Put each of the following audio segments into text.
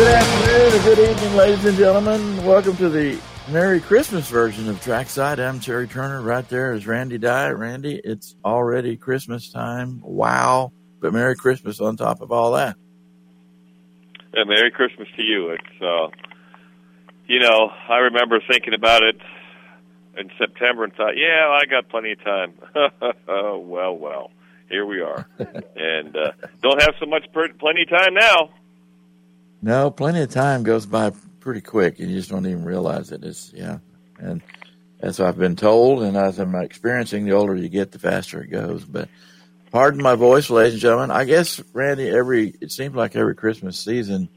Good afternoon or good evening, ladies and gentlemen. Welcome to the Merry Christmas version of Trackside. I'm Terry Turner. Right there is Randy Dye. Randy, it's already Christmas time. Wow. But Merry Christmas on top of all that. Yeah, Merry Christmas to you. It's, uh, you know, I remember thinking about it in September and thought, yeah, I got plenty of time. Oh, well, well, here we are, and uh, don't have so much per- plenty of time now. No, plenty of time goes by pretty quick, and you just don't even realize it. It's yeah, and as I've been told, and as I'm experiencing, the older you get, the faster it goes. But pardon my voice, ladies and gentlemen. I guess Randy, every it seems like every Christmas season,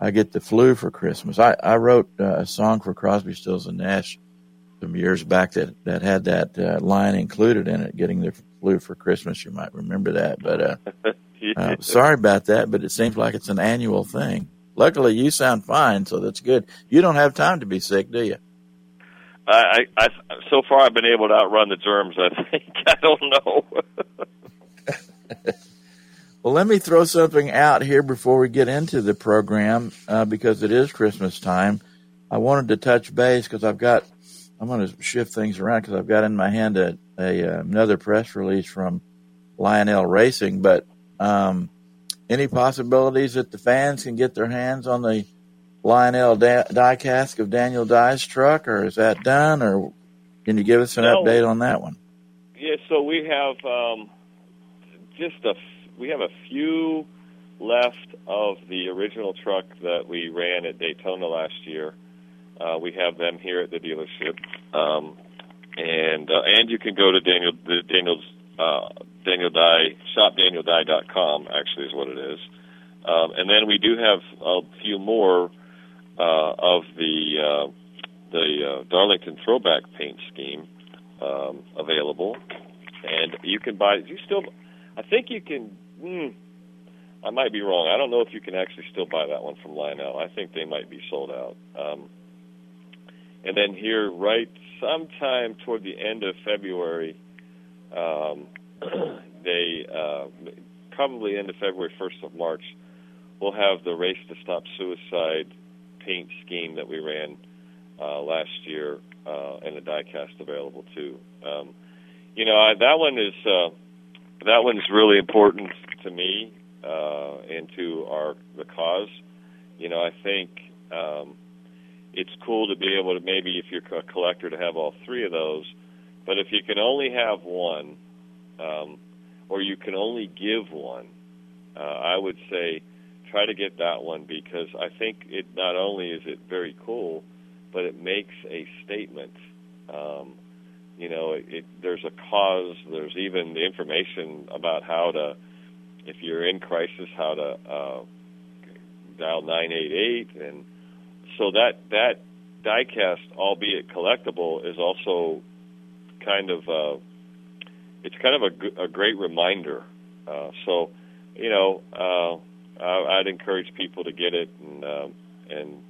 I get the flu for Christmas. I I wrote uh, a song for Crosby, Stills and Nash some years back that that had that uh, line included in it, getting the flu for Christmas. You might remember that, but uh, uh, sorry about that. But it seems like it's an annual thing. Luckily, you sound fine, so that's good. You don't have time to be sick, do you? I, I, so far I've been able to outrun the germs. I think I don't know. well, let me throw something out here before we get into the program uh, because it is Christmas time. I wanted to touch base because I've got I'm going to shift things around because I've got in my hand a, a uh, another press release from Lionel Racing. But um, any possibilities that the fans can get their hands on the Lionel da- diecast of Daniel Dye's truck, or is that done? Or can you give us an no, update on that one? Yeah, so we have um, just a f- we have a few left of the original truck that we ran at Daytona last year. Uh, we have them here at the dealership, um, and uh, and you can go to Daniel the Daniel's uh, Daniel Dye shopdanielDye.com actually is what it is, um, and then we do have a few more uh, of the uh, the uh, Darlington throwback paint scheme um, available, and you can buy. You still, I think you can. Hmm, I might be wrong. I don't know if you can actually still buy that one from Lionel. I think they might be sold out. Um, and then here, right sometime toward the end of February, um, they uh, probably end of February, first of March, we'll have the race to stop suicide paint scheme that we ran uh, last year, uh, and the diecast available too. Um, you know, I, that one is uh, that one's really important to me uh, and to our the cause. You know, I think. Um, it's cool to be able to maybe if you're a collector to have all three of those. But if you can only have one, um, or you can only give one, uh, I would say try to get that one because I think it not only is it very cool, but it makes a statement. Um, you know, it, it, there's a cause. There's even the information about how to, if you're in crisis, how to uh, dial 988 and so that that diecast, albeit collectible, is also kind of uh, it's kind of a, a great reminder. Uh, so, you know, uh, I, I'd encourage people to get it and uh, and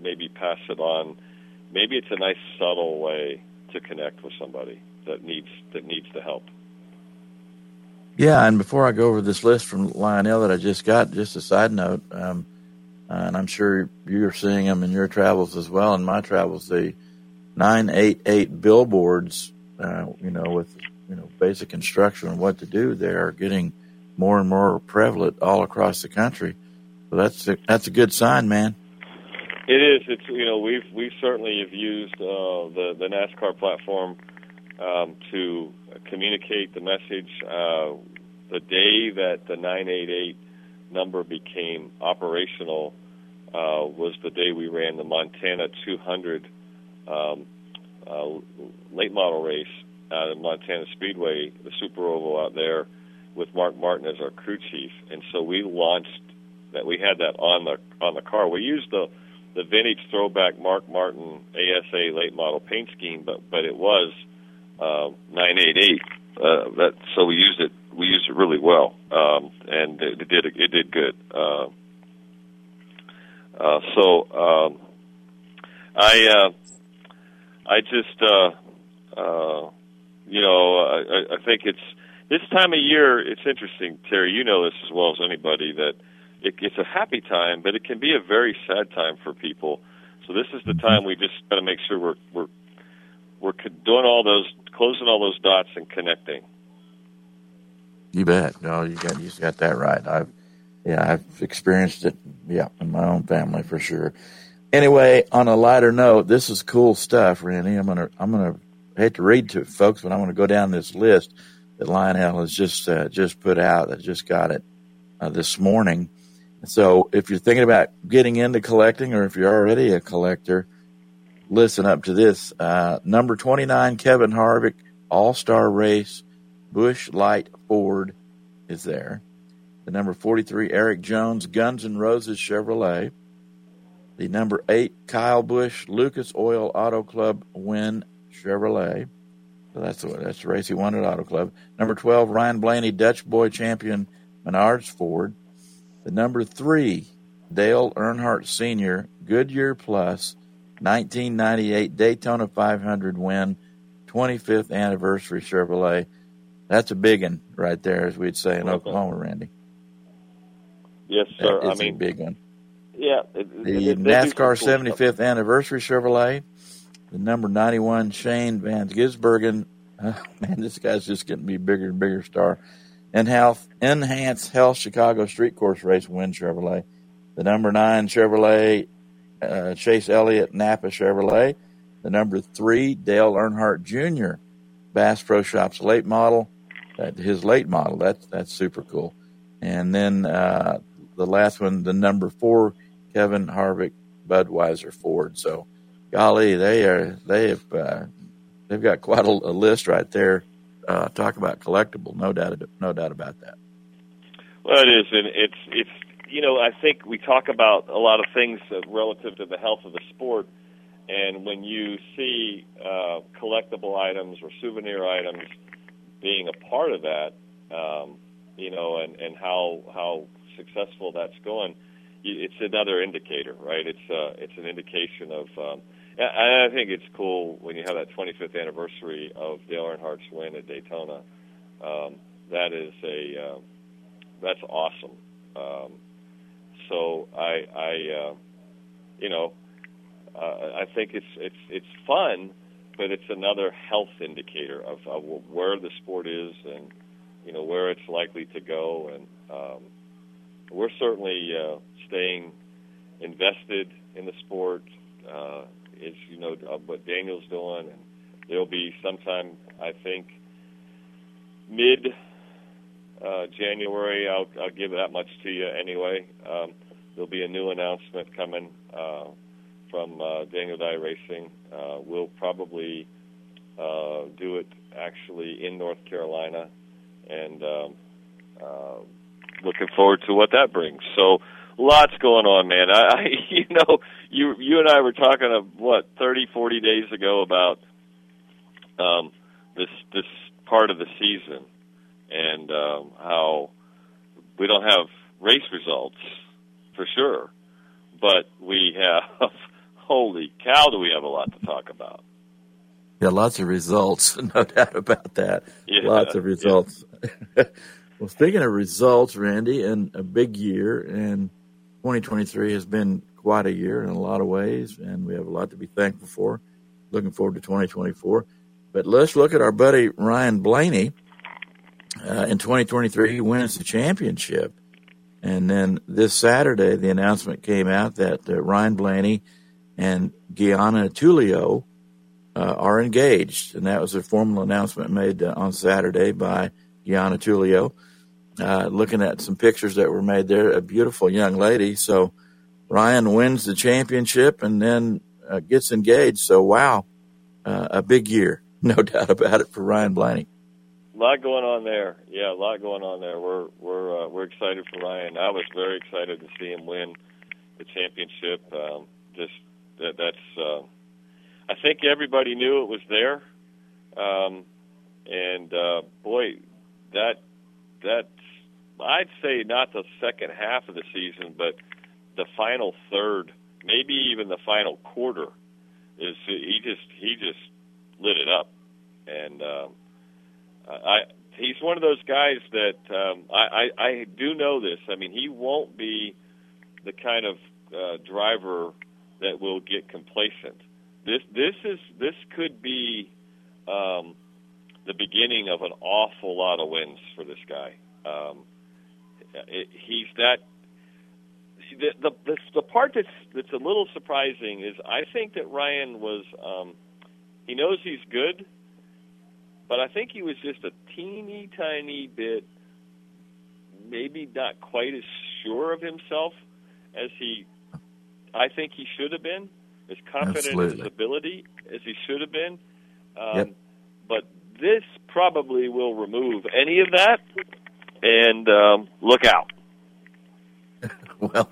maybe pass it on. Maybe it's a nice subtle way to connect with somebody that needs that needs the help. Yeah, and before I go over this list from Lionel that I just got, just a side note. Um, and I'm sure you're seeing them in your travels as well. In my travels, the 988 billboards, uh, you know, with you know basic instruction on what to do, they are getting more and more prevalent all across the country. So that's a, that's a good sign, man. It is. It's you know we've we certainly have used uh, the the NASCAR platform um, to communicate the message. Uh, the day that the 988 number became operational uh, was the day we ran the Montana 200 um, uh, late model race out of Montana Speedway, the Super Oval out there, with Mark Martin as our crew chief. And so we launched that. We had that on the on the car. We used the the vintage throwback Mark Martin ASA late model paint scheme, but but it was uh, 988. Uh, that so we used it we used it really well, um, and it, it did it did good. Uh, uh, so um, I uh, I just uh, uh, you know I, I think it's this time of year. It's interesting, Terry. You know this as well as anybody that it, it's a happy time, but it can be a very sad time for people. So this is the time we just got to make sure we're we're we're doing all those, closing all those dots and connecting. You bet. No, you got you got that right. I've yeah, I've experienced it. Yeah, in my own family for sure. Anyway, on a lighter note, this is cool stuff, Randy. I'm gonna I'm gonna I hate to read to folks, but I'm gonna go down this list that Lionel has just uh, just put out. I just got it uh, this morning. So if you're thinking about getting into collecting, or if you're already a collector, listen up to this. Uh, number 29, Kevin Harvick, All Star Race, Busch Light Ford is there. The number 43, Eric Jones, Guns N' Roses Chevrolet. The number 8, Kyle Busch, Lucas Oil Auto Club Win Chevrolet. So that's the, that's the race he won at Auto Club. Number 12, Ryan Blaney, Dutch Boy Champion, Menards Ford. The number 3, Dale Earnhardt Sr., Goodyear Plus, 1998 Daytona 500 win, 25th anniversary Chevrolet. That's a big one right there, as we'd say in okay. Oklahoma, Randy. Yes, sir. That is I mean, a big one. Yeah. It, the it, NASCAR cool 75th stuff. anniversary Chevrolet, the number 91 Shane Van Gisbergen. Oh, man, this guy's just getting to be bigger and bigger star. Enhanced, Enhanced Health Chicago Street Course Race win Chevrolet. The number nine Chevrolet uh, Chase Elliott Napa Chevrolet. The number three, Dale Earnhardt Jr. Bass Pro Shops late model. That, his late model. That's that's super cool. And then uh, the last one, the number four, Kevin Harvick Budweiser Ford. So, golly, they are they have uh, they've got quite a, a list right there. Uh, talk about collectible, no doubt, no doubt about that. Well, it is, and it's it's you know, I think we talk about a lot of things relative to the health of the sport, and when you see uh, collectible items or souvenir items being a part of that, um, you know, and and how how successful that's going, it's another indicator, right? It's uh, it's an indication of. Um, and I think it's cool when you have that 25th anniversary of Dale Earnhardt's win at Daytona. Um, that is a uh, that's awesome. Um, so I, I, uh, you know, uh, I think it's it's it's fun, but it's another health indicator of, of where the sport is and you know where it's likely to go, and um, we're certainly uh, staying invested in the sport. Uh, is you know uh, what Daniel's doing, and there'll be sometime I think mid uh, January. I'll, I'll give that much to you anyway. Um, there'll be a new announcement coming uh, from uh, Daniel Dye Racing. Uh, we'll probably uh, do it actually in North Carolina, and um, uh, looking forward to what that brings. So lots going on, man. I, I you know you you and I were talking of what thirty forty days ago about um, this this part of the season and um, how we don't have race results for sure, but we have holy cow, do we have a lot to talk about? Yeah, lots of results, no doubt about that. Yeah, lots of results. Yeah. well, speaking of results, Randy, and a big year, and 2023 has been quite a year in a lot of ways, and we have a lot to be thankful for. Looking forward to 2024. But let's look at our buddy Ryan Blaney uh, in 2023, he wins the championship. And then this Saturday, the announcement came out that uh, Ryan Blaney and Gianna Tullio uh, are engaged. And that was a formal announcement made uh, on Saturday by Gianna Tullio. Uh, looking at some pictures that were made there, a beautiful young lady. So Ryan wins the championship and then uh, gets engaged. So, wow, a big year, no doubt about it for Ryan Blaney. A lot going on there. Yeah, a lot going on there. We're we're uh, we're excited for Ryan. I was very excited to see him win the championship. Um, just that that's. Uh, I think everybody knew it was there, um, and uh, boy, that that I'd say not the second half of the season, but the final third, maybe even the final quarter, is he just he just lit it up, and. Um, I he's one of those guys that um, I, I I do know this. I mean, he won't be the kind of uh, driver that will get complacent. This this is this could be um, the beginning of an awful lot of wins for this guy. Um, it, he's that. The, the the the part that's that's a little surprising is I think that Ryan was um, he knows he's good, but I think he was just a teeny tiny bit, maybe not quite as sure of himself as he, I think he should have been, as confident Absolutely. in his ability as he should have been. Um, yep. But this probably will remove any of that, and um, look out. well,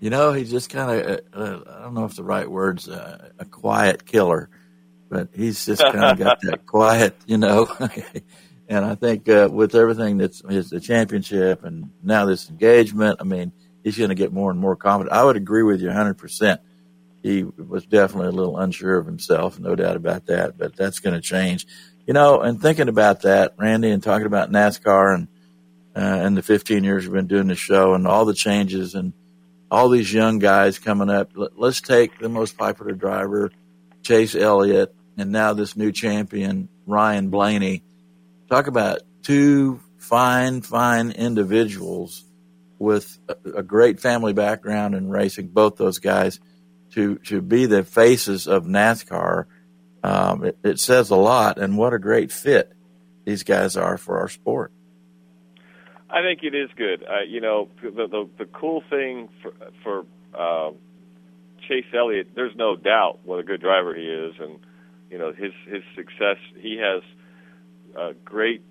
you know, he's just kind of, uh, uh, I don't know if the right word's uh, a quiet killer but he's just kind of got that quiet, you know. and I think uh, with everything that's his the championship and now this engagement, I mean, he's going to get more and more confident. I would agree with you 100. percent He was definitely a little unsure of himself, no doubt about that. But that's going to change, you know. And thinking about that, Randy, and talking about NASCAR and uh, and the 15 years we've been doing the show and all the changes and all these young guys coming up. Let's take the most popular driver, Chase Elliott, and now this new champion, Ryan Blaney. Talk about two fine, fine individuals with a, a great family background in racing, both those guys, to, to be the faces of NASCAR. Um, it, it says a lot, and what a great fit these guys are for our sport. I think it is good. Uh, you know, the, the the cool thing for for uh, Chase Elliott, there's no doubt what a good driver he is, and you know his his success. He has uh, great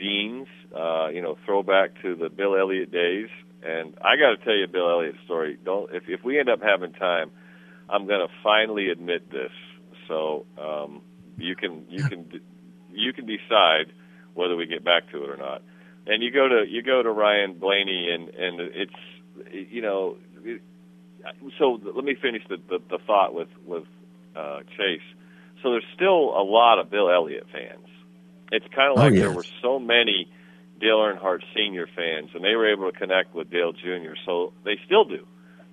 genes. Uh, you know, throwback to the Bill Elliott days. And I got to tell you, Bill Elliott's story. Don't if if we end up having time, I'm going to finally admit this. So um, you can you can you can decide whether we get back to it or not. And you go to you go to Ryan Blaney, and and it's you know. It, so let me finish the, the, the thought with with uh, Chase. So there's still a lot of Bill Elliott fans. It's kind of oh, like oh, yes. there were so many Dale Earnhardt Senior fans, and they were able to connect with Dale Jr. So they still do.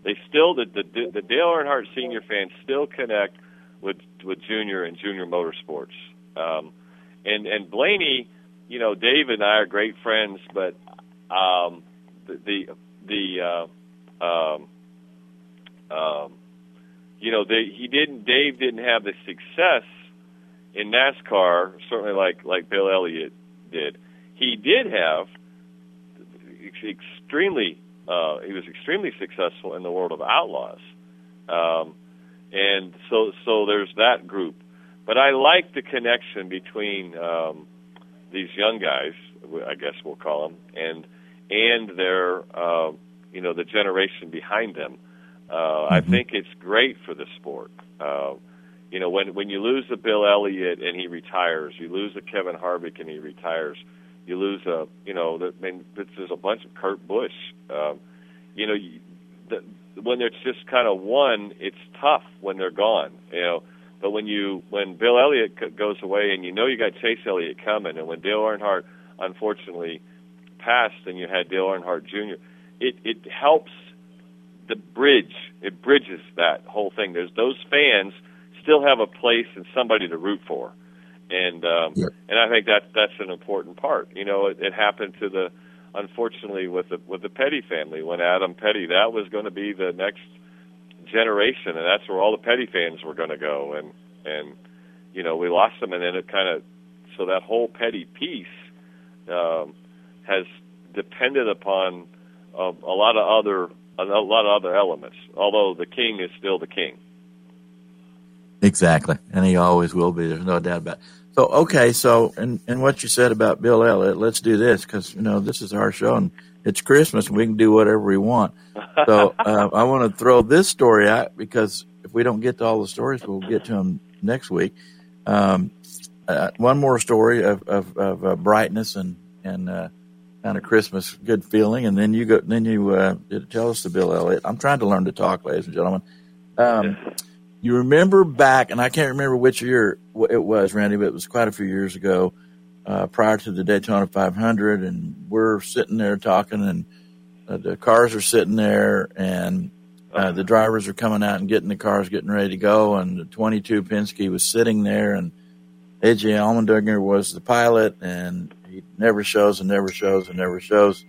They still the the, the Dale Earnhardt Senior fans still connect with with Junior and Junior Motorsports. Um, and and Blaney, you know, Dave and I are great friends, but um, the the, the uh, um, um, you know, they, he didn't. Dave didn't have the success in NASCAR, certainly like like Bill Elliott did. He did have extremely. Uh, he was extremely successful in the world of outlaws, um, and so so there's that group. But I like the connection between um, these young guys, I guess we'll call them, and and their uh, you know the generation behind them. Uh, mm-hmm. I think it's great for the sport. Uh, you know, when when you lose a Bill Elliott and he retires, you lose a Kevin Harvick and he retires, you lose a you know, the, I mean, there's a bunch of Kurt Busch. Um, you know, you, the, when it's just kind of one, it's tough when they're gone. You know, but when you when Bill Elliott goes away and you know you got Chase Elliott coming, and when Dale Earnhardt unfortunately passed and you had Dale Earnhardt Jr., it it helps the bridge. It bridges that whole thing. There's those fans still have a place and somebody to root for, and um, yeah. and I think that that's an important part. You know, it, it happened to the unfortunately with the with the Petty family when Adam Petty that was going to be the next generation, and that's where all the Petty fans were going to go, and and you know we lost them, and then it kind of so that whole Petty piece um, has depended upon a, a lot of other a lot of other elements. Although the king is still the king. Exactly, and he always will be. There's no doubt about. It. So okay, so and and what you said about Bill Elliott, let's do this because you know this is our show and it's Christmas and we can do whatever we want. So uh, I want to throw this story out because if we don't get to all the stories, we'll get to them next week. Um, uh, one more story of of, of uh, brightness and and uh, kind of Christmas good feeling. And then you go, then you uh, tell us the Bill Elliott. I'm trying to learn to talk, ladies and gentlemen. Um, you remember back, and I can't remember which year it was, Randy, but it was quite a few years ago. uh, prior to the Daytona 500, and we're sitting there talking, and uh, the cars are sitting there, and uh, the drivers are coming out and getting the cars getting ready to go, and the 22 Penske was sitting there, and AJ Allmendinger was the pilot, and he never shows and never shows and never shows,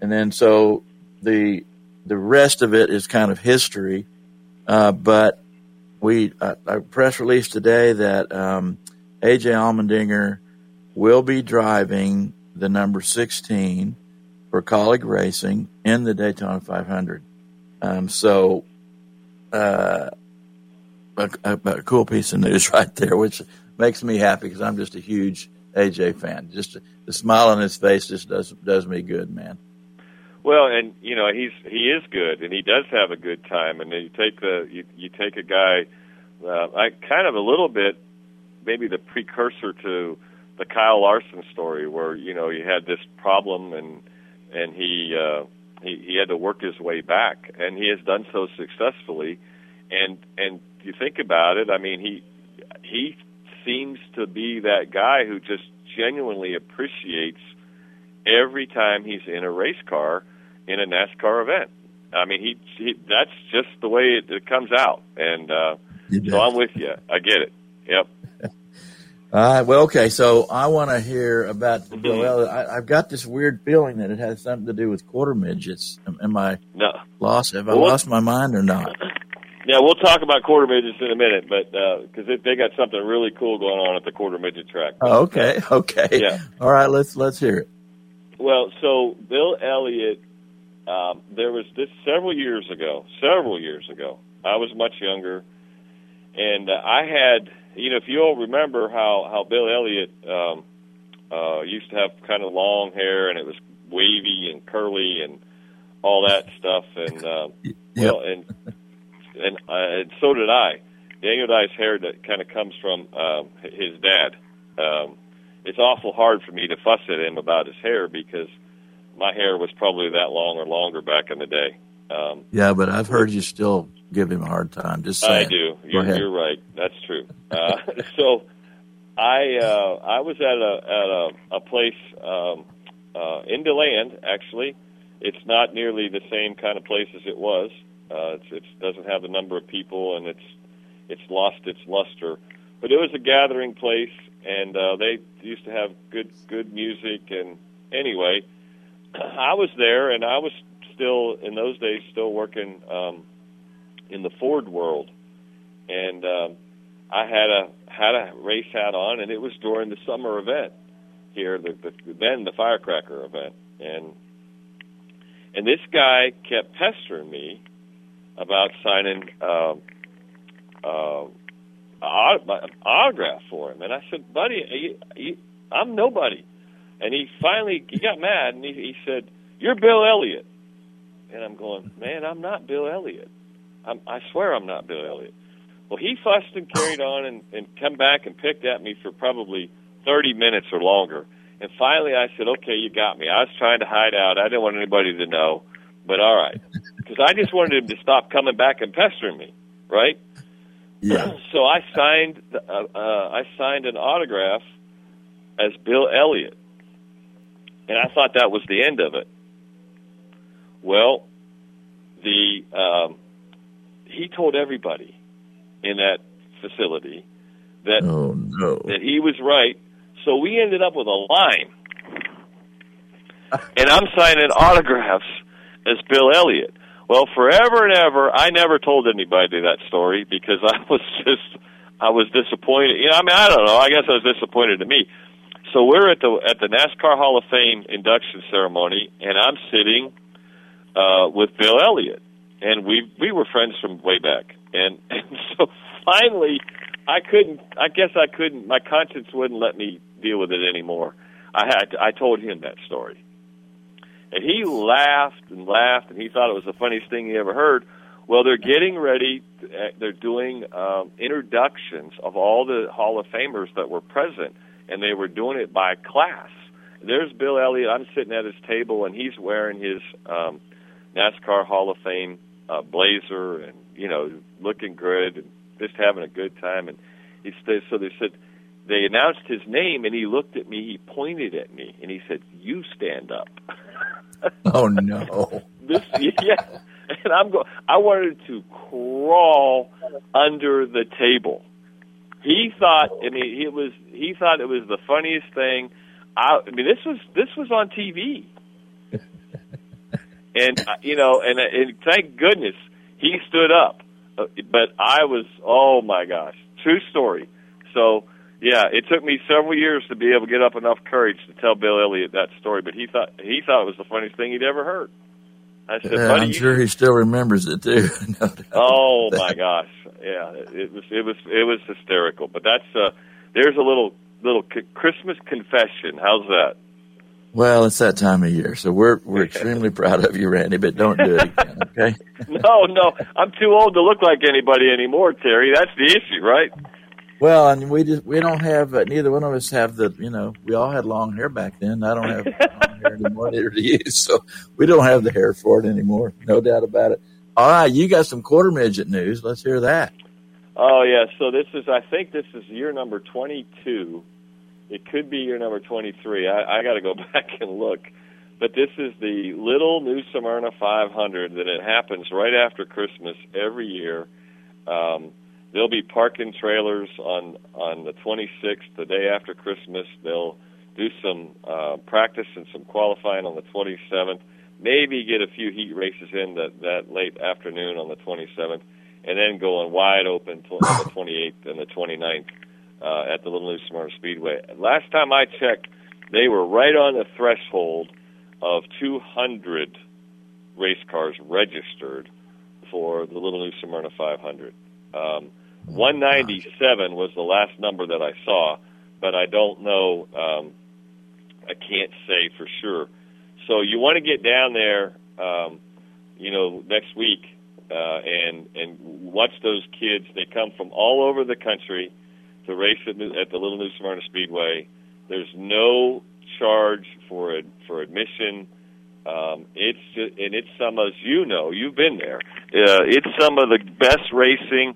and then so the the rest of it is kind of history, uh, but we uh, a press release today that um, AJ Allmendinger will be driving the number 16 for Kaulig Racing in the Daytona 500. Um, so, uh, a, a, a, cool piece of news right there, which makes me happy because I'm just a huge AJ fan. Just the smile on his face just does does me good, man. Well, and you know he's he is good, and he does have a good time. And you take the you, you take a guy, uh, I kind of a little bit, maybe the precursor to the Kyle Larson story, where you know he had this problem and and he uh, he he had to work his way back, and he has done so successfully. And and you think about it, I mean he he seems to be that guy who just genuinely appreciates every time he's in a race car in a NASCAR event. I mean, he, he that's just the way it, it comes out, and uh, so I'm with you. I get it. Yep. All right. Well, okay. So I want to hear about the Bill Elliott. I, have got this weird feeling that it has something to do with quarter midgets. Am, am I no. lost? Have I lost my mind or not? Yeah, we'll talk about quarter midgets in a minute, but because uh, they got something really cool going on at the quarter midget track. Oh, okay. Okay. Yeah. All right. Let's let's hear it. Well, so Bill Elliott, um, there was this several years ago. Several years ago, I was much younger, and uh, I had you know, if you all remember how how Bill Elliott um, uh, used to have kind of long hair and it was wavy and curly and all that stuff, and uh, yep. well, and and uh, and so did I. Daniel Dye's hair that kind of comes from um, his dad. Um, it's awful hard for me to fuss at him about his hair because my hair was probably that long or longer back in the day. Um, yeah, but I've heard you still give him a hard time. Just saying. I do. You're, you're right. That's true. Uh, so I uh, I was at a at a, a place um, uh, in Deland. Actually, it's not nearly the same kind of place as it was. Uh, it's, it doesn't have the number of people, and it's it's lost its luster. But it was a gathering place, and uh, they used to have good good music. And anyway, I was there, and I was still in those days still working um, in the Ford world, and um, I had a had a race hat on, and it was during the summer event here, the, the then the firecracker event, and and this guy kept pestering me about signing uh, uh, autograph for him, and I said, "Buddy, you, you, I'm nobody." And he finally he got mad, and he, he said, "You're Bill Elliott." And I'm going, "Man, I'm not Bill Elliott." I'm, I swear I'm not Bill Elliott. Well, he fussed and carried on and, and come back and picked at me for probably 30 minutes or longer. And finally, I said, "Okay, you got me." I was trying to hide out. I didn't want anybody to know, but all right, because I just wanted him to stop coming back and pestering me, right? Yeah. so I signed. Uh, uh, I signed an autograph as Bill Elliott, and I thought that was the end of it. Well, the um, he told everybody in that facility that oh, no. that he was right. So we ended up with a line, and I'm signing autographs as Bill Elliott. Well, forever and ever, I never told anybody that story because I was just I was disappointed. You know, I mean, I don't know. I guess I was disappointed to me. So we're at the at the NASCAR Hall of Fame induction ceremony, and I'm sitting uh, with Bill Elliott and we we were friends from way back. And, and so finally, I couldn't. I guess I couldn't. My conscience wouldn't let me deal with it anymore. I had. I told him that story, and he laughed and laughed, and he thought it was the funniest thing he ever heard. Well, they're getting ready. Uh, they're doing um, introductions of all the Hall of Famers that were present, and they were doing it by class. There's Bill Elliott. I'm sitting at his table, and he's wearing his um, NASCAR Hall of Fame uh, blazer and you know looking good and just having a good time. And he said, so they said, they announced his name, and he looked at me. He pointed at me, and he said, "You stand up." oh no! this yeah, and I'm going. I wanted to crawl under the table. He thought. I mean, it was. He thought it was the funniest thing. I, I mean, this was this was on TV, and uh, you know, and, and thank goodness he stood up. Uh, but I was, oh my gosh, true story. So yeah, it took me several years to be able to get up enough courage to tell Bill Elliott that story. But he thought he thought it was the funniest thing he'd ever heard. I said, yeah, I'm sure he still remembers it too. no oh my gosh, yeah, it was it was it was hysterical. But that's uh, there's a little little Christmas confession. How's that? Well, it's that time of year, so we're we're extremely proud of you, Randy. But don't do it again, okay? no, no, I'm too old to look like anybody anymore, Terry. That's the issue, right? Well, and we just we don't have uh, neither one of us have the you know we all had long hair back then. I don't have long hair anymore. Neither do you. So we don't have the hair for it anymore. No doubt about it. All right, you got some quarter midget news. Let's hear that. Oh yeah. So this is I think this is year number twenty two. It could be year number twenty three. I, I got to go back and look. But this is the Little New Smyrna 500 that it happens right after Christmas every year. Um, they'll be parking trailers on on the 26th, the day after Christmas. They'll do some uh, practice and some qualifying on the 27th. Maybe get a few heat races in that that late afternoon on the 27th, and then going wide open to, on the 28th and the 29th uh, at the Little New Smyrna Speedway. Last time I checked, they were right on the threshold of 200 race cars registered for the Little New Smyrna 500. Um, 197 was the last number that I saw, but I don't know. Um, I can't say for sure. So you want to get down there, um, you know, next week uh, and and watch those kids. They come from all over the country to race at, at the Little New Smyrna Speedway. There's no charge for for admission. Um, it's just, and it's some as you know, you've been there. Uh, it's some of the best racing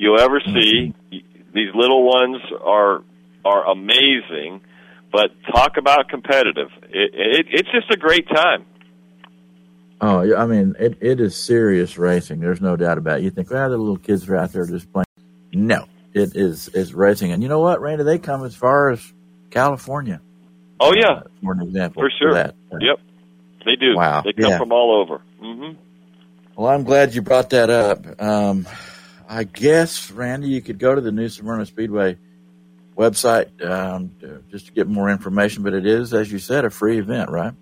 you'll ever see. These little ones are are amazing, but talk about competitive. It, it, it's just a great time. Oh, I mean, it, it is serious racing. There's no doubt about it. You think, well, the little kids are out there just playing. No, it is is racing. And you know what, Randy? They come as far as California. Oh yeah, uh, for an example. For sure. that. Yep, they do. Wow, they come yeah. from all over. Mm-hmm. Well, I'm glad you brought that up. Um, I guess, Randy, you could go to the New Smyrna Speedway website um, just to get more information. But it is, as you said, a free event, right?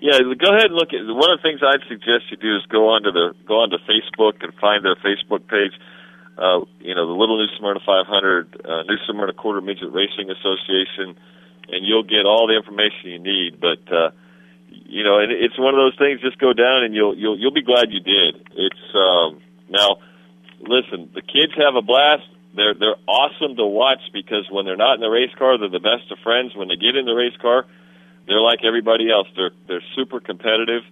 Yeah, go ahead and look at. One of the things I'd suggest you do is go onto the go onto Facebook and find their Facebook page. Uh, you know, the Little New Smyrna 500, uh, New Smyrna Quarter Midget Racing Association, and you'll get all the information you need. But uh, you know, and it's one of those things. Just go down and you'll you'll you'll be glad you did. It's um, now listen, the kids have a blast. They're they're awesome to watch because when they're not in the race car, they're the best of friends. When they get in the race car, they're like everybody else. They're they're super competitive.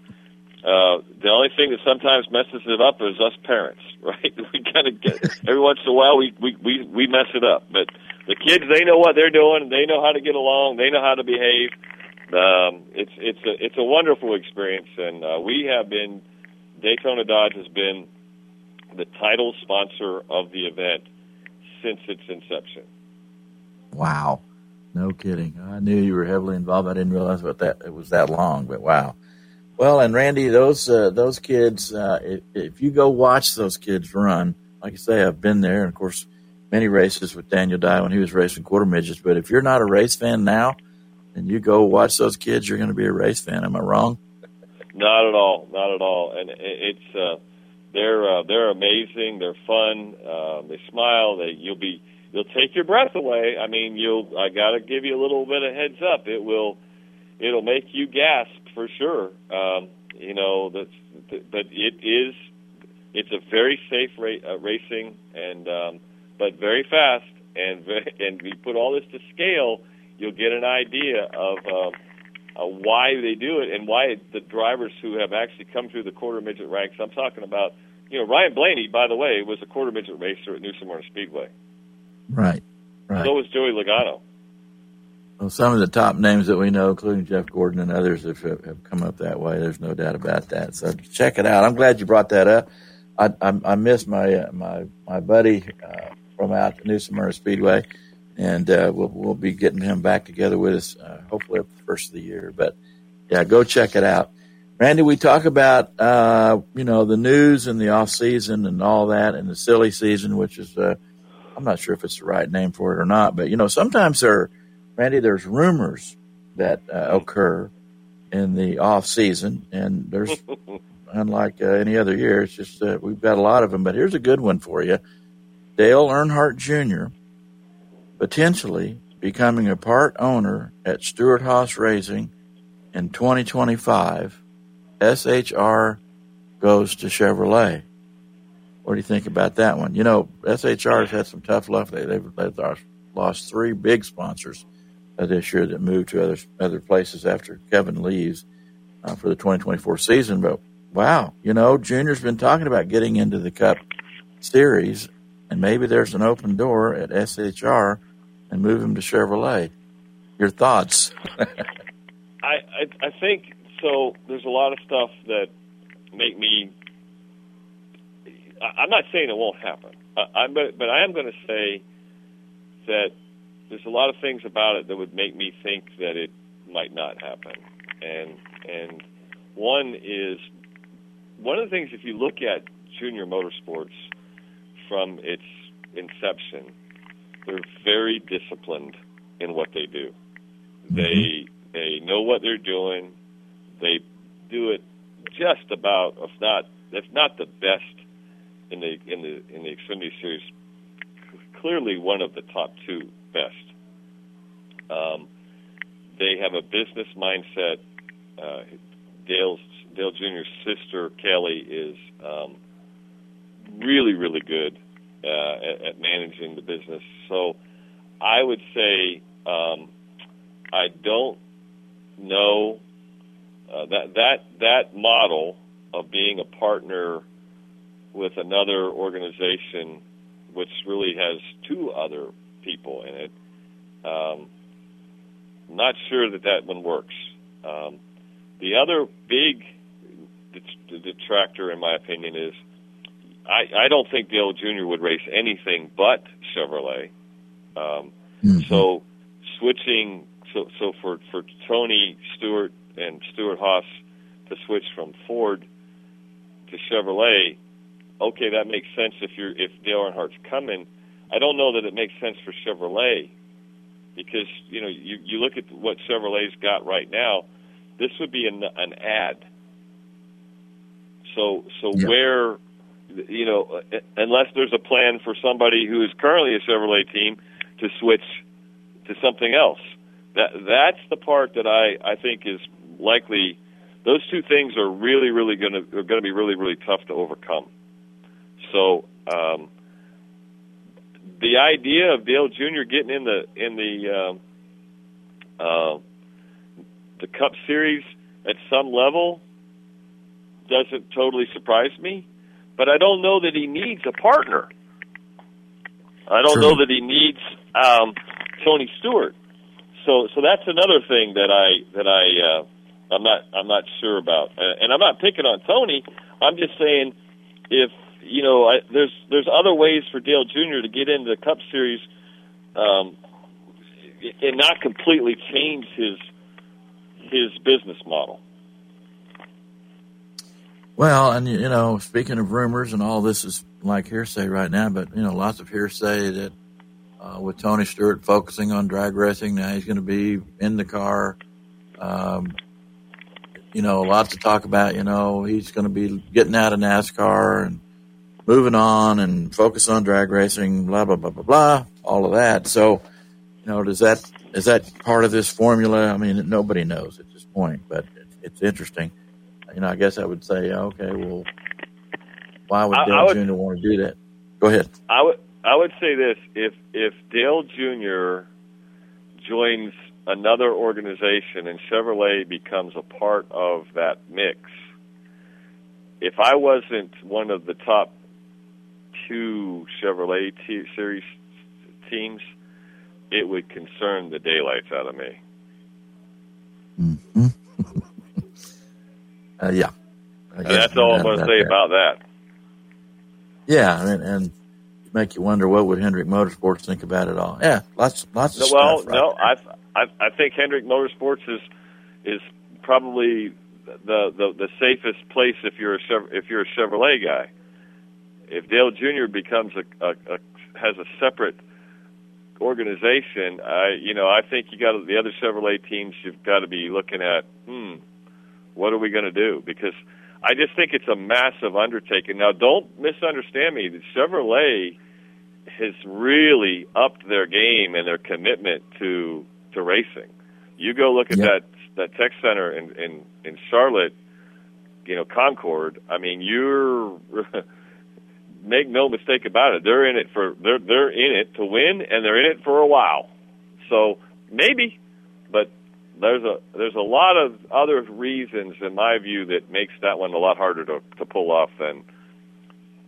Uh, the only thing that sometimes messes it up is us parents, right? We kind of get every once in a while we we we we mess it up, but the kids they know what they're doing. They know how to get along. They know how to behave. Um, it's it's a it's a wonderful experience, and uh, we have been Daytona Dodge has been the title sponsor of the event since its inception. Wow. No kidding. I knew you were heavily involved. I didn't realize what that it was that long, but wow. Well, and Randy, those uh, those kids, uh, if, if, you go watch those kids run, like I say, I've been there, and of course, many races with Daniel Dye when he was racing quarter midgets. But if you're not a race fan now, and you go watch those kids, you're going to be a race fan. Am I wrong? Not at all. Not at all. And it's uh, they're uh, they're amazing. They're fun. Uh, they smile. They you'll be you'll take your breath away. I mean, you'll I got to give you a little bit of heads up. It will it'll make you gasp for sure. Um, you know that's but it is it's a very safe ra- uh, racing and um, but very fast and very, and we put all this to scale. You'll get an idea of. Uh, uh, why they do it and why the drivers who have actually come through the quarter midget ranks. I'm talking about, you know, Ryan Blaney, by the way, was a quarter midget racer at New Smyrna Speedway. Right. Right. So was Joey Logano. Well, some of the top names that we know, including Jeff Gordon and others, have, have come up that way. There's no doubt about that. So check it out. I'm glad you brought that up. I, I, I miss my uh, my my buddy uh, from out at New Smyrna Speedway, and uh, we'll we'll be getting him back together with us uh, hopefully at the first of the year. But yeah, go check it out. Randy, we talk about uh, you know the news and the off season and all that, and the silly season, which is uh, I'm not sure if it's the right name for it or not, but you know sometimes there, Randy, there's rumors that uh, occur in the off season, and there's unlike uh, any other year. It's just uh, we've got a lot of them. But here's a good one for you: Dale Earnhardt Jr. potentially becoming a part owner at Stewart-Haas Racing in 2025. SHR goes to Chevrolet. What do you think about that one? You know, SHR has had some tough luck. They, they've, they've lost three big sponsors this year that moved to other other places after Kevin leaves uh, for the 2024 season. But wow, you know, Junior's been talking about getting into the Cup Series, and maybe there's an open door at SHR and move him to Chevrolet. Your thoughts? I, I I think so. There's a lot of stuff that make me. I, I'm not saying it won't happen. I, I'm, but, but I am going to say that there's a lot of things about it that would make me think that it might not happen. And and one is one of the things if you look at junior motorsports from its inception, they're very disciplined in what they do. Mm-hmm. They they know what they're doing. They do it just about, if not if not the best in the in the in the Xfinity Series. Clearly, one of the top two best. Um, they have a business mindset. Uh, Dale's Dale Jr.'s sister Kelly is um, really really good uh, at, at managing the business. So I would say um, I don't know uh, that that that model of being a partner with another organization, which really has two other people in it. Um, not sure that that one works. Um, the other big detractor, in my opinion, is I, I don't think Dale Jr. would race anything but Chevrolet. Um, mm-hmm. So switching, so so for for Tony Stewart and Stewart-Haas to switch from Ford to Chevrolet, okay, that makes sense if you're if Dale Earnhardt's coming. I don't know that it makes sense for Chevrolet because you know you you look at what Chevrolet's got right now. This would be an, an ad. So so yeah. where you know unless there's a plan for somebody who is currently a Chevrolet team to switch to something else. That that's the part that I I think is likely those two things are really, really going to are going to be really, really tough to overcome. So um, the idea of Dale Jr. getting in the in the uh, uh, the Cup Series at some level doesn't totally surprise me, but I don't know that he needs a partner. I don't True. know that he needs um, Tony Stewart. So, so that's another thing that I that I uh, I'm not I'm not sure about, and I'm not picking on Tony. I'm just saying if you know I, there's there's other ways for Dale Jr. to get into the Cup Series, um, and not completely change his his business model. Well, and you know, speaking of rumors, and all this is like hearsay right now, but you know, lots of hearsay that uh, with Tony Stewart focusing on drag racing, now he's going to be in the car. Um, you know, a lot to talk about. You know, he's going to be getting out of NASCAR and moving on and focus on drag racing, blah, blah, blah, blah, blah, all of that. So, you know, does that, is that part of this formula? I mean, nobody knows at this point, but it's interesting. You know, I guess I would say, okay, well, why would Dale would, Jr. want to do that? Go ahead. I would, I would say this: if if Dale Jr. joins another organization and Chevrolet becomes a part of that mix, if I wasn't one of the top two Chevrolet t- series teams, it would concern the daylights out of me. Mm-hmm. Uh, yeah. And that's all I'm going to say that. about that. Yeah, and, and make you wonder what would Hendrick Motorsports think about it all. Yeah, lots, lots of well, stuff. Well, no, I, I, I think Hendrick Motorsports is is probably the, the the safest place if you're a if you're a Chevrolet guy. If Dale Jr. becomes a, a, a has a separate organization, I you know I think you got the other Chevrolet teams. You've got to be looking at hmm, what are we going to do? Because I just think it's a massive undertaking. Now, don't misunderstand me. Chevrolet has really upped their game and their commitment to to racing. You go look at yep. that that tech center in in in Charlotte, you know Concord. I mean, you're make no mistake about it. They're in it for they're they're in it to win, and they're in it for a while. So maybe, but there's a there's a lot of other reasons, in my view, that makes that one a lot harder to to pull off than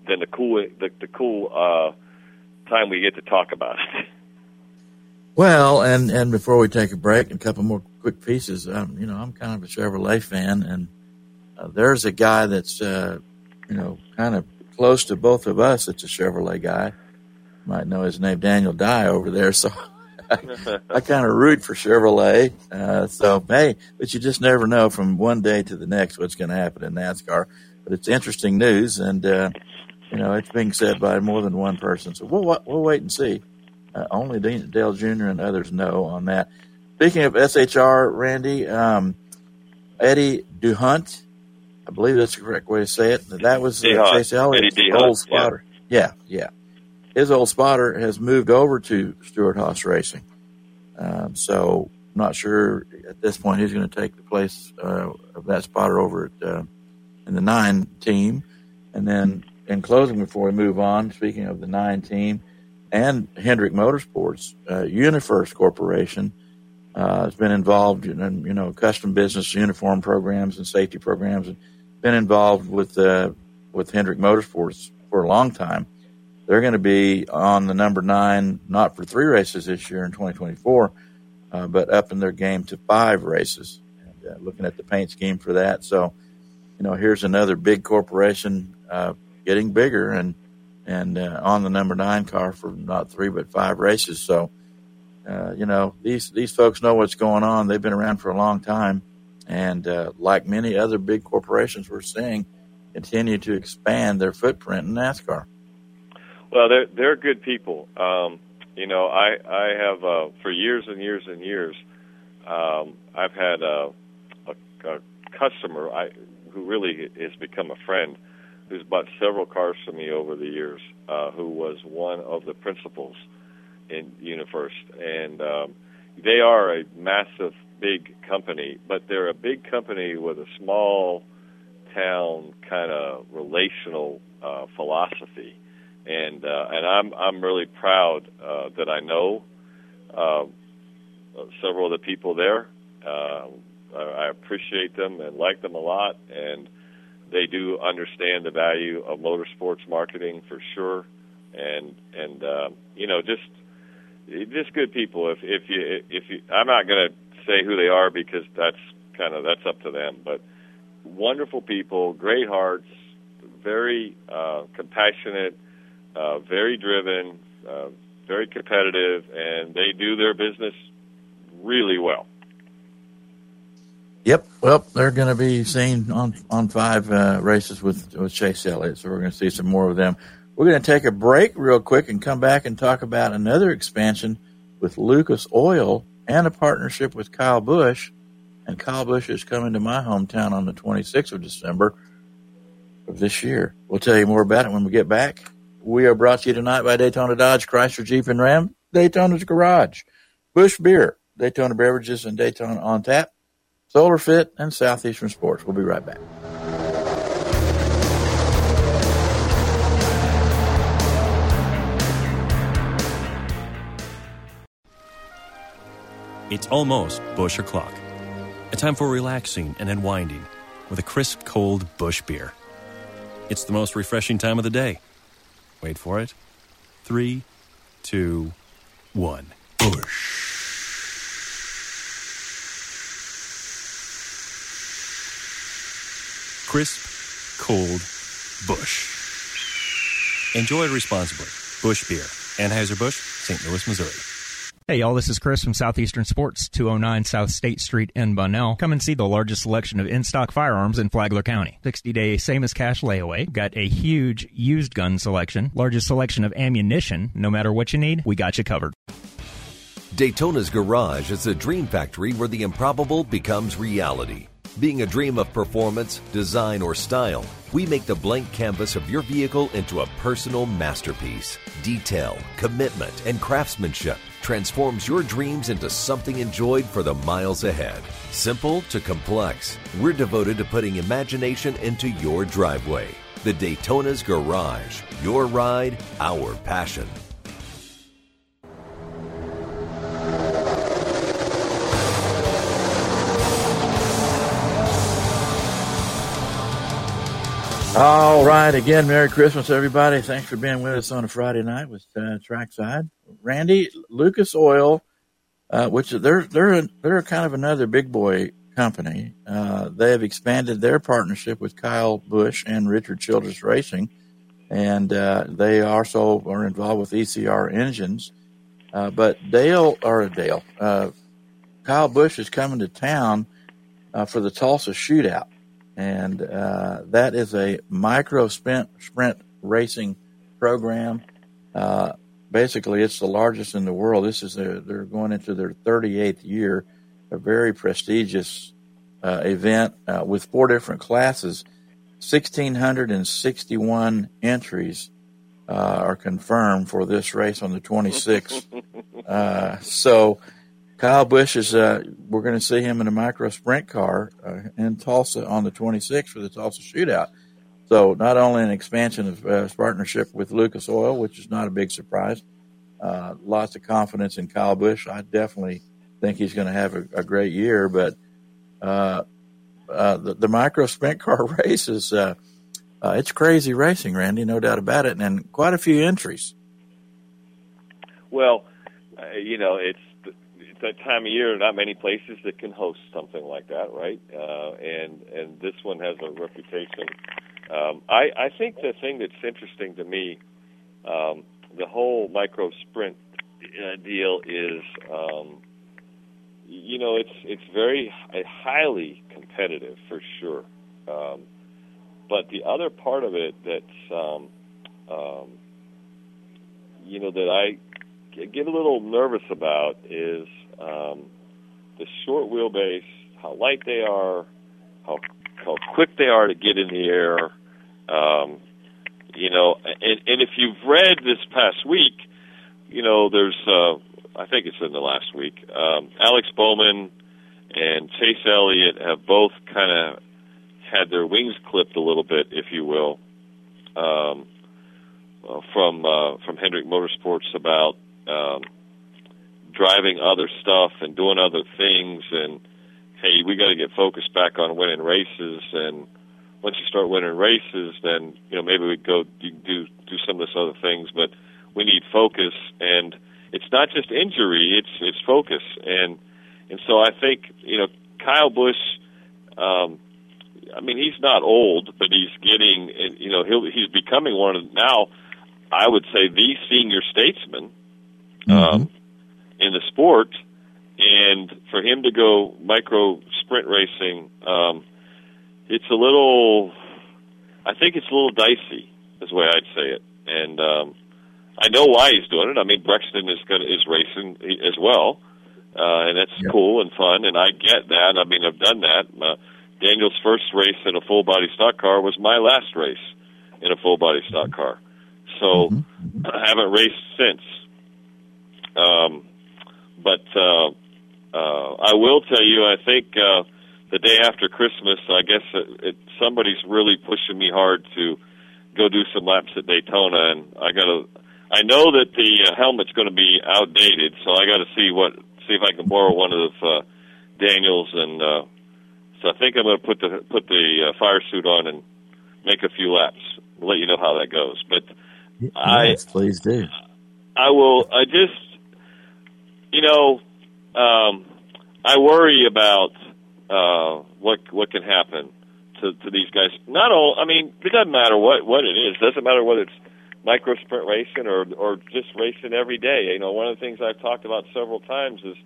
than the cool the, the cool uh, time we get to talk about it. Well, and and before we take a break, a couple more quick pieces. Um, you know, I'm kind of a Chevrolet fan, and uh, there's a guy that's uh, you know kind of close to both of us. It's a Chevrolet guy. Might know his name, Daniel Dye, over there. So I, I kind of root for Chevrolet. Uh, so hey, but you just never know from one day to the next what's going to happen in NASCAR. But it's interesting news, and uh, you know it's being said by more than one person. So we'll we'll wait and see. Uh, only Dale Jr. and others know on that. Speaking of SHR, Randy, um, Eddie D'Hondt, I believe that's the correct way to say it. That was uh, Chase Elliott's old spotter. Yeah. yeah, yeah. His old spotter has moved over to Stewart-Haas Racing. Um, so, not sure at this point who's going to take the place uh, of that spotter over at, uh, in the nine team. And then, in closing, before we move on, speaking of the nine team, and Hendrick Motorsports, uh, UniFirst Corporation uh, has been involved in, you know, custom business uniform programs and safety programs, and been involved with uh, with Hendrick Motorsports for a long time. They're going to be on the number nine, not for three races this year in 2024, uh, but up in their game to five races. And, uh, looking at the paint scheme for that, so you know, here's another big corporation uh, getting bigger and and uh, on the number nine car for not three but five races. So, uh, you know, these these folks know what's going on. They've been around for a long time, and uh, like many other big corporations, we're seeing continue to expand their footprint in NASCAR. Well, they're they're good people. Um, you know, I I have uh, for years and years and years. Um, I've had a, a, a customer I, who really has become a friend who's bought several cars from me over the years, uh, who was one of the principals in UniFirst, and um, they are a massive, big company, but they're a big company with a small town kind of relational uh, philosophy, and uh, and I'm I'm really proud uh, that I know uh, several of the people there. Uh, I appreciate them and like them a lot, and they do understand the value of motorsports marketing for sure, and and um, you know just just good people. If if you if you, I'm not going to say who they are because that's kind of that's up to them, but wonderful people, great hearts, very uh, compassionate, uh, very driven, uh, very competitive, and they do their business really well. Yep. Well, they're going to be seen on on five uh, races with with Chase Elliott, so we're going to see some more of them. We're going to take a break real quick and come back and talk about another expansion with Lucas Oil and a partnership with Kyle Busch. And Kyle Busch is coming to my hometown on the 26th of December of this year. We'll tell you more about it when we get back. We are brought to you tonight by Daytona Dodge, Chrysler Jeep and Ram, Daytona's Garage, Busch Beer, Daytona Beverages, and Daytona on Tap. Solar Fit, and Southeastern Sports. We'll be right back. It's almost Busch o'clock. A time for relaxing and unwinding with a crisp, cold Busch beer. It's the most refreshing time of the day. Wait for it. Three, two, one. Busch. Crisp, cold Busch. Enjoy responsibly. Busch Beer. Anheuser-Busch, St. Louis, Missouri. Hey y'all, this is Chris from Southeastern Sports, 209 South State Street in Bunnell. Come and see the largest selection of in-stock firearms in Flagler County. 60-day same-as-cash layaway. Got a huge used gun selection. Largest selection of ammunition. No matter what you need, we got you covered. Daytona's Garage is a dream factory where the improbable becomes reality. Being a dream of performance, design, or style, we make the blank canvas of your vehicle into a personal masterpiece. Detail, commitment, and craftsmanship transforms your dreams into something enjoyed for the miles ahead. Simple to complex, we're devoted to putting imagination into your driveway. The Daytona's Garage. Your ride, our passion. All right, again, Merry Christmas, everybody. Thanks for being with us on a Friday night with uh, Trackside. Randy, Lucas Oil, uh, which they're they're they're kind of another big boy company. Uh, they have expanded their partnership with Kyle Busch and Richard Childress Racing, and uh, they also are involved with ECR engines. Uh, but Dale or Dale, uh, Kyle Busch is coming to town for the Tulsa Shootout and uh, that is a micro sprint sprint racing program. Uh, basically, it's the largest in the world. This is a, they're going into their 38th year, a very prestigious uh, event uh, with four different classes. 1,661 entries uh, are confirmed for this race on the 26th. Uh, so Kyle Busch is, uh, we're going to see him in a micro sprint car uh, in Tulsa on the 26th for the Tulsa shootout. So not only an expansion of uh, partnership with Lucas Oil, which is not a big surprise, uh, lots of confidence in Kyle Busch. I definitely think he's going to have a, a, great year, but uh, uh, the, the, micro sprint car race is, it's crazy racing, Randy, no doubt about it, and quite a few entries. Well, you know, it's that time of year, not many places that can host something like that, right? Uh, and and this one has a reputation. Um, I I think the thing that's interesting to me, um, the whole micro sprint uh, deal is, um, you know, it's it's very highly competitive for sure. Um, but the other part of it that's, um, um, you know, that I get a little nervous about is um, the short wheelbase, how light they are, how how quick they are to get in the air. Um, you know, and, and if you've read this past week, you know, there's uh, I think it's in the last week. Um, Alex Bowman and Chase Elliott have both kind of had their wings clipped a little bit, if you will, um, uh, from uh, from Hendrick Motorsports about um, driving other stuff and doing other things and hey we got to get focused back on winning races and once you start winning races then you know maybe we go do do some of this other things but we need focus and it's not just injury it's it's focus and and so I think you know Kyle Busch um I mean he's not old but he's getting you know he'll he's becoming one of now I would say the senior statesman mm-hmm. um in the sport, and for him to go micro sprint racing, um, it's a little. I think it's a little dicey, is the way I'd say it, and um, I know why he's doing it. I mean, Brexton is going is racing as well, uh, and that's yeah. cool and fun, and I get that. I mean, I've done that. Uh, Daniel's first race in a full body stock car was my last race in a full body stock car. So mm-hmm. I haven't raced since. Um, but uh, uh, I will tell you, I think uh, the day after Christmas, I guess it, it, somebody's really pushing me hard to go do some laps at Daytona, and I got to. I know that the uh, helmet's going to be outdated, so I got to see what see if I can borrow one of uh, Daniels, and uh, so I think I'm going to put the put the uh, fire suit on and make a few laps. Let you know how that goes. But yes, I please do. I will. I just you know, um, I worry about uh, what what can happen to, to these guys. Not all. I mean, it doesn't matter what what it is. It doesn't matter whether it's micro sprint racing or or just racing every day. You know, one of the things I've talked about several times is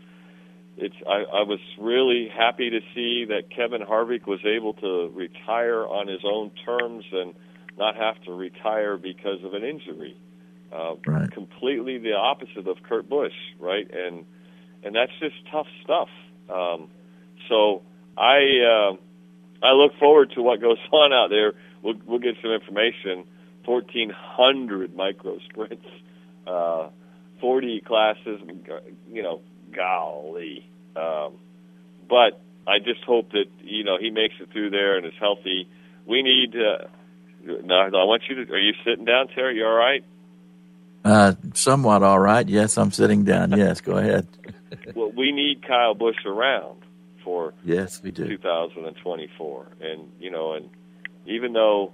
it's I, I was really happy to see that Kevin Harvick was able to retire on his own terms and not have to retire because of an injury. Uh, right. Completely the opposite of Kurt Busch, right? And and that's just tough stuff. Um, so I uh, I look forward to what goes on out there. We'll we'll get some information. Fourteen hundred micro sprints, uh, forty classes. You know, golly. Um, but I just hope that you know he makes it through there and is healthy. We need. Uh, now, I want you to. Are you sitting down, Terry? You all right? Uh, somewhat all right. Yes, I'm sitting down. Yes, go ahead. well, we need Kyle Busch around for yes, we do 2024, and you know, and even though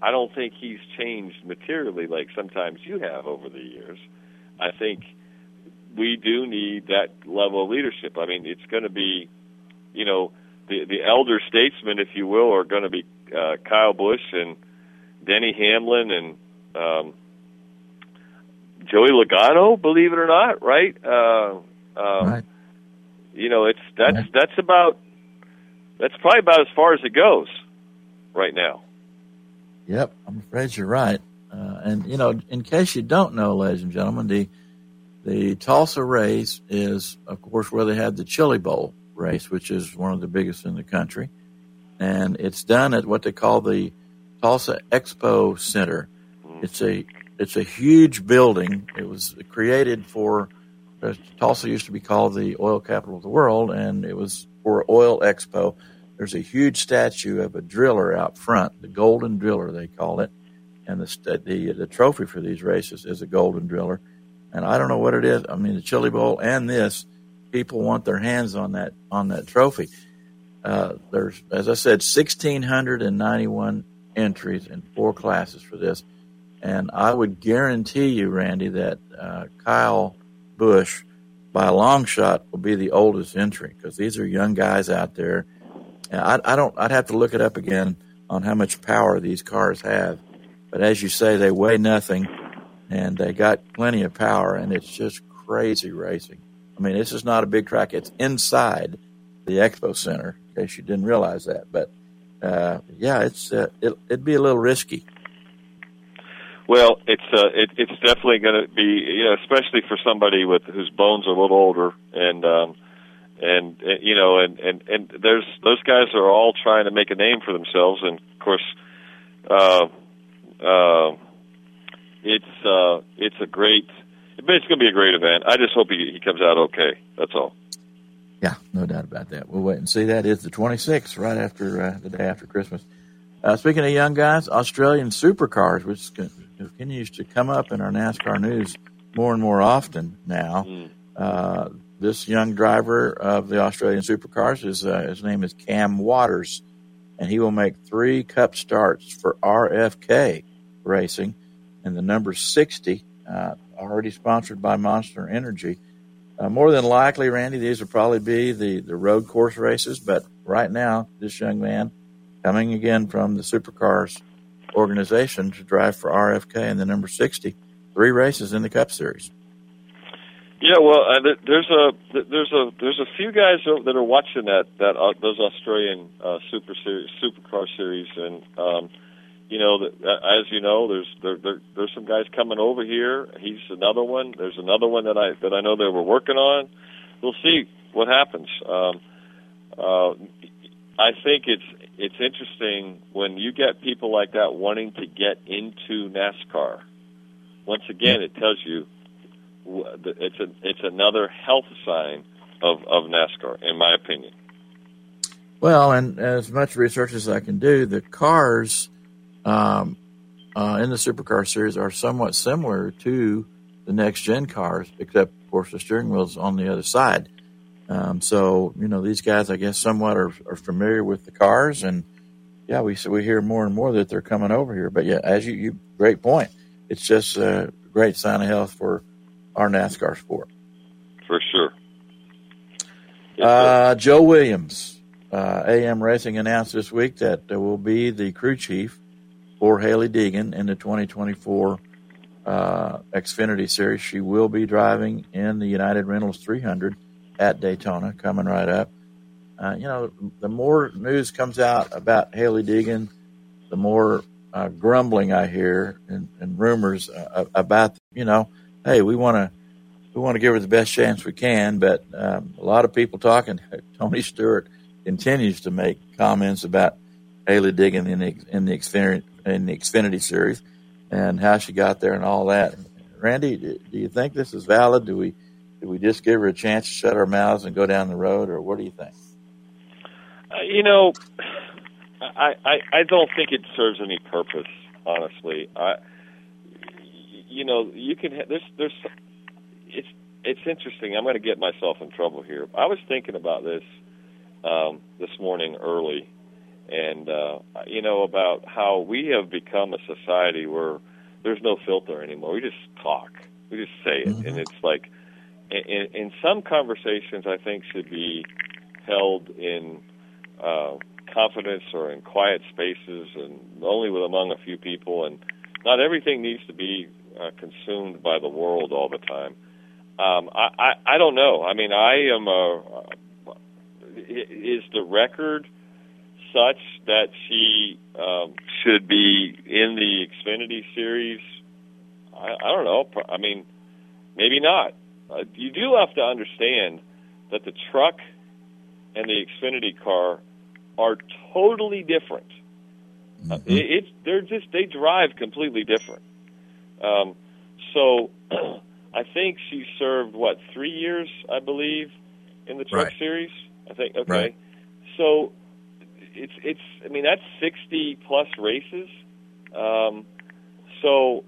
I don't think he's changed materially like sometimes you have over the years, I think we do need that level of leadership. I mean, it's going to be, you know, the the elder statesmen, if you will, are going to be uh, Kyle Busch and Denny Hamlin and um, Joey Logano. Believe it or not, right? Uh, um, right. You know, it's that's yeah. that's about that's probably about as far as it goes right now. Yep, I'm afraid you're right. Uh, and you know, in case you don't know, ladies and gentlemen, the the Tulsa race is, of course, where they had the Chili Bowl race, which is one of the biggest in the country. And it's done at what they call the Tulsa Expo Center. It's a it's a huge building. It was created for Tulsa used to be called the oil capital of the world, and it was for Oil Expo. There's a huge statue of a driller out front, the Golden Driller they call it, and the the the trophy for these races is a Golden Driller and I don't know what it is. I mean, the Chili Bowl and this, people want their hands on that on that trophy. Uh, there's, as I said, 1,691 entries in four classes for this, and I would guarantee you, Randy, that uh, Kyle Busch, by a long shot, will be the oldest entry because these are young guys out there. And I, I don't. I'd have to look it up again on how much power these cars have, but as you say, they weigh nothing and they got plenty of power, and it's just crazy racing. I mean, this is not a big track; it's inside the expo center. In case you didn't realize that, but uh, yeah, it's uh, it, would be a little risky. Well, it's uh, it, it's definitely going to be, you know, especially for somebody with whose bones are a little older, and um, and you know, and and and there's those guys are all trying to make a name for themselves, and of course, uh, uh, it's uh, it's a great. It's going to be a great event. I just hope he, he comes out okay. That's all. Yeah, no doubt about that. We'll wait and see. That is the 26th, right after uh, the day after Christmas. Uh, speaking of young guys, Australian supercars, which continues to come up in our NASCAR news more and more often now. Mm. Uh, this young driver of the Australian supercars is uh, his name is Cam Waters, and he will make three Cup starts for RFK Racing and the number 60, uh, already sponsored by Monster Energy. Uh, more than likely, Randy, these will probably be the, the road course races, but right now, this young man coming again from the Supercars organization to drive for RFK in the number 60, three races in the Cup Series. Yeah, well, uh, there's a there's a there's a few guys that are watching that that uh, those Australian uh, Super Series Supercar series, and um, you know, as you know, there's there, there, there's some guys coming over here. He's another one. There's another one that I that I know they were working on. We'll see what happens. Um, uh, I think it's it's interesting when you get people like that wanting to get into NASCAR. Once again, it tells you it's a it's another health sign of of NASCAR, in my opinion. Well, and as much research as I can do, the cars um, uh, in the supercar series are somewhat similar to the next gen cars, except of course the steering wheel's on the other side. Um, so you know these guys, I guess, somewhat are, are familiar with the cars, and yeah, we we hear more and more that they're coming over here. But yeah, as you, you great point, it's just a great sign of health for our NASCAR sport. for sure. Uh, Joe Williams, uh, AM Racing announced this week that there will be the crew chief for Hailie Deegan in the 2024 uh, Xfinity Series. She will be driving in the United Rentals 300 at Daytona, coming right up. Uh, you know, the more news comes out about Hailie Deegan, the more uh, grumbling I hear and, and rumors uh, about, you know, hey, we want to we want to give her the best chance we can, but um, a lot of people talking. Tony Stewart continues to make comments about Hailie Deegan in the in the Xfinity in the Xfinity series and how she got there and all that. Randy, do you think this is valid? Do we do we just give her a chance to shut our mouths and go down the road, or what do you think? Uh, you know, I, I I don't think it serves any purpose. Honestly, I you know you can ha- there's there's it's it's interesting. I'm going to get myself in trouble here. I was thinking about this um, this morning early, and uh, you know about how we have become a society where there's no filter anymore. We just talk, we just say it, mm-hmm. and it's like in, in some conversations I think should be held in uh, confidence or in quiet spaces and only with among a few people, and not everything needs to be uh, consumed by the world all the time. Um, I, I I don't know. I mean, I am a. Is the record such that she um, should be in the Xfinity series? I, I don't know. I mean, maybe not. Uh, you do have to understand that the truck and the Xfinity car are totally different. Uh, mm-hmm. Uh, it, it's they're just they drive completely different. Um, so I think she served what three years, I believe, in the truck right. series. I think okay. Right. So it's it's I mean that's sixty plus races. Um, so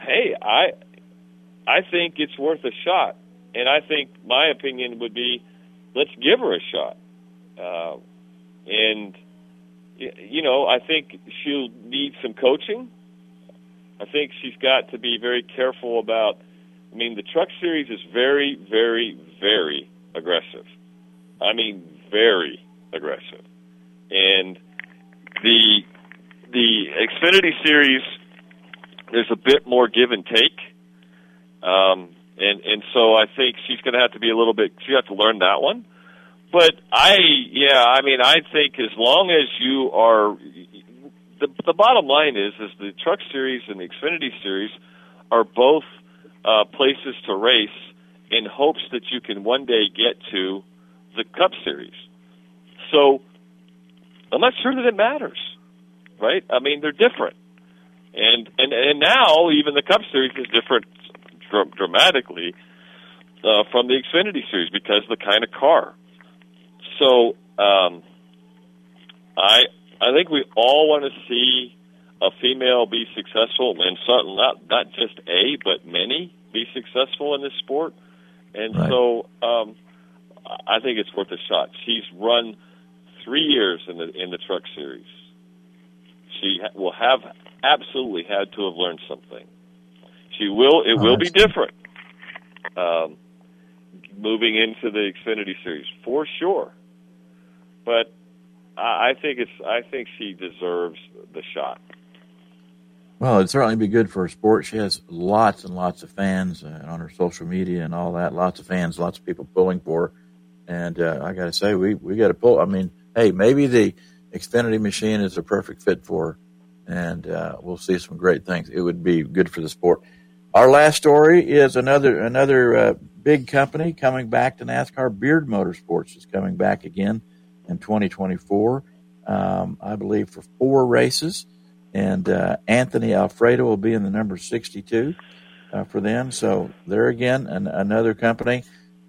hey, I I think it's worth a shot, and I think my opinion would be let's give her a shot. Uh, and you know, I think she'll need some coaching. I think she's got to be very careful about. I mean, the Truck Series is very, very, very aggressive. I mean, very aggressive, and the the Xfinity Series there's a bit more give and take, um, and and so I think she's going to have to be a little bit. She have to learn that one. But I, yeah, I mean, I think as long as you are, the the bottom line is, is the Truck Series and the Xfinity Series are both uh, places to race in hopes that you can one day get to the Cup Series. So I'm not sure that it matters, right? I mean, they're different, and and and now even the Cup Series is different dr- dramatically uh, from the Xfinity Series because of the kind of car. So um, I I think we all want to see a female be successful, and certainly not not just a, but many be successful in this sport. And right. so um, I think it's worth a shot. She's run three years in the in the truck series. She ha- will have absolutely had to have learned something. She will. It oh, will be different. Um, moving into the Xfinity series for sure but I think it's I think she deserves the shot. Well, it'd certainly be good for her sport. She has lots and lots of fans uh, on her social media and all that. Lots of fans, lots of people pulling for her. And uh, I got to say, we we got to pull. I mean, hey, maybe the Xfinity machine is a perfect fit for her, and uh, we'll see some great things. It would be good for the sport. Our last story is another another uh, big company coming back to NASCAR. Beard Motorsports is coming back again in 2024, um, I believe, for four races. And uh, Anthony Alfredo will be in the number 62 uh, for them. So there again, an, another company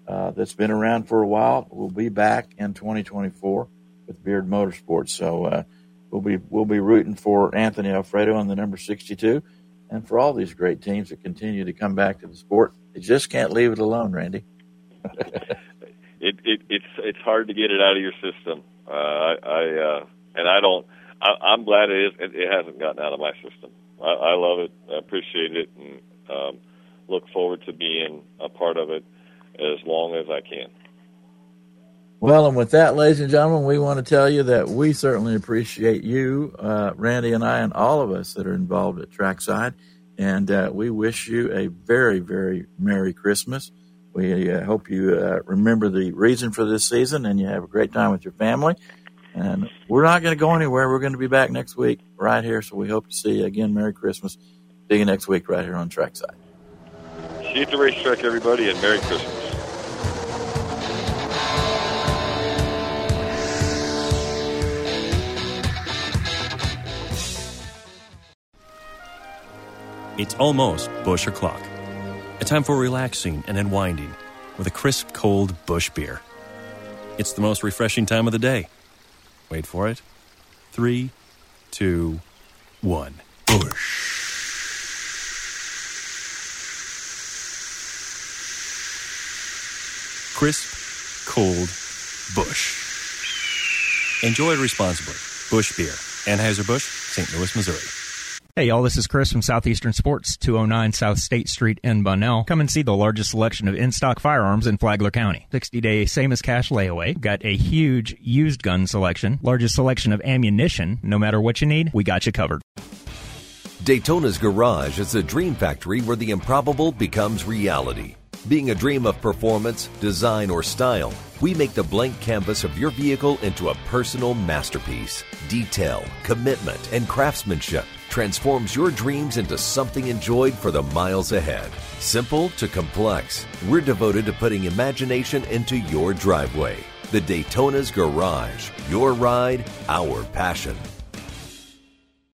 uh, that's been around for a while will be back in 2024 with Beard Motorsports. So uh, we'll be we'll be rooting for Anthony Alfredo on the number 62, and for all these great teams that continue to come back to the sport. They just can't leave it alone, Randy. it, it it's it's hard to get it out of your system. Uh, I, I uh, and I don't. I, I'm glad it is. It, it hasn't gotten out of my system. I, I love it. I appreciate it, and um, look forward to being a part of it. as long as I can. Well, and with that, ladies and gentlemen, we want to tell you that we certainly appreciate you, uh, Randy and I, and all of us that are involved at Trackside. And uh, we wish you a very, very Merry Christmas. We uh, hope you uh, remember the reason for this season and you have a great time with your family. And we're not going to go anywhere. We're going to be back next week right here. So we hope to see you again. Merry Christmas. See you next week right here on Trackside. See you at the racetrack, everybody, and Merry Christmas. It's almost Busch o'clock. A time for relaxing and unwinding with a crisp, cold Busch beer. It's the most refreshing time of the day. Wait for it. Three, two, one. Busch. Crisp, cold Busch. Enjoy responsibly. Busch Beer. Anheuser-Busch, St. Louis, Missouri. Hey y'all, this is Chris from Southeastern Sports, 209 South State Street in Bunnell. Come and see the largest selection of in-stock firearms in Flagler County. 60-day same as cash layaway. Got a huge used gun selection, largest selection of ammunition. No matter what you need, we got you covered. Daytona's Garage is a dream factory where the improbable becomes reality. Being a dream of performance, design, or style, we make the blank canvas of your vehicle into a personal masterpiece. Detail, commitment, and craftsmanship transforms your dreams into something enjoyed for the miles ahead. Simple to complex, we're devoted to putting imagination into your driveway. The Daytona's Garage, your ride, our passion.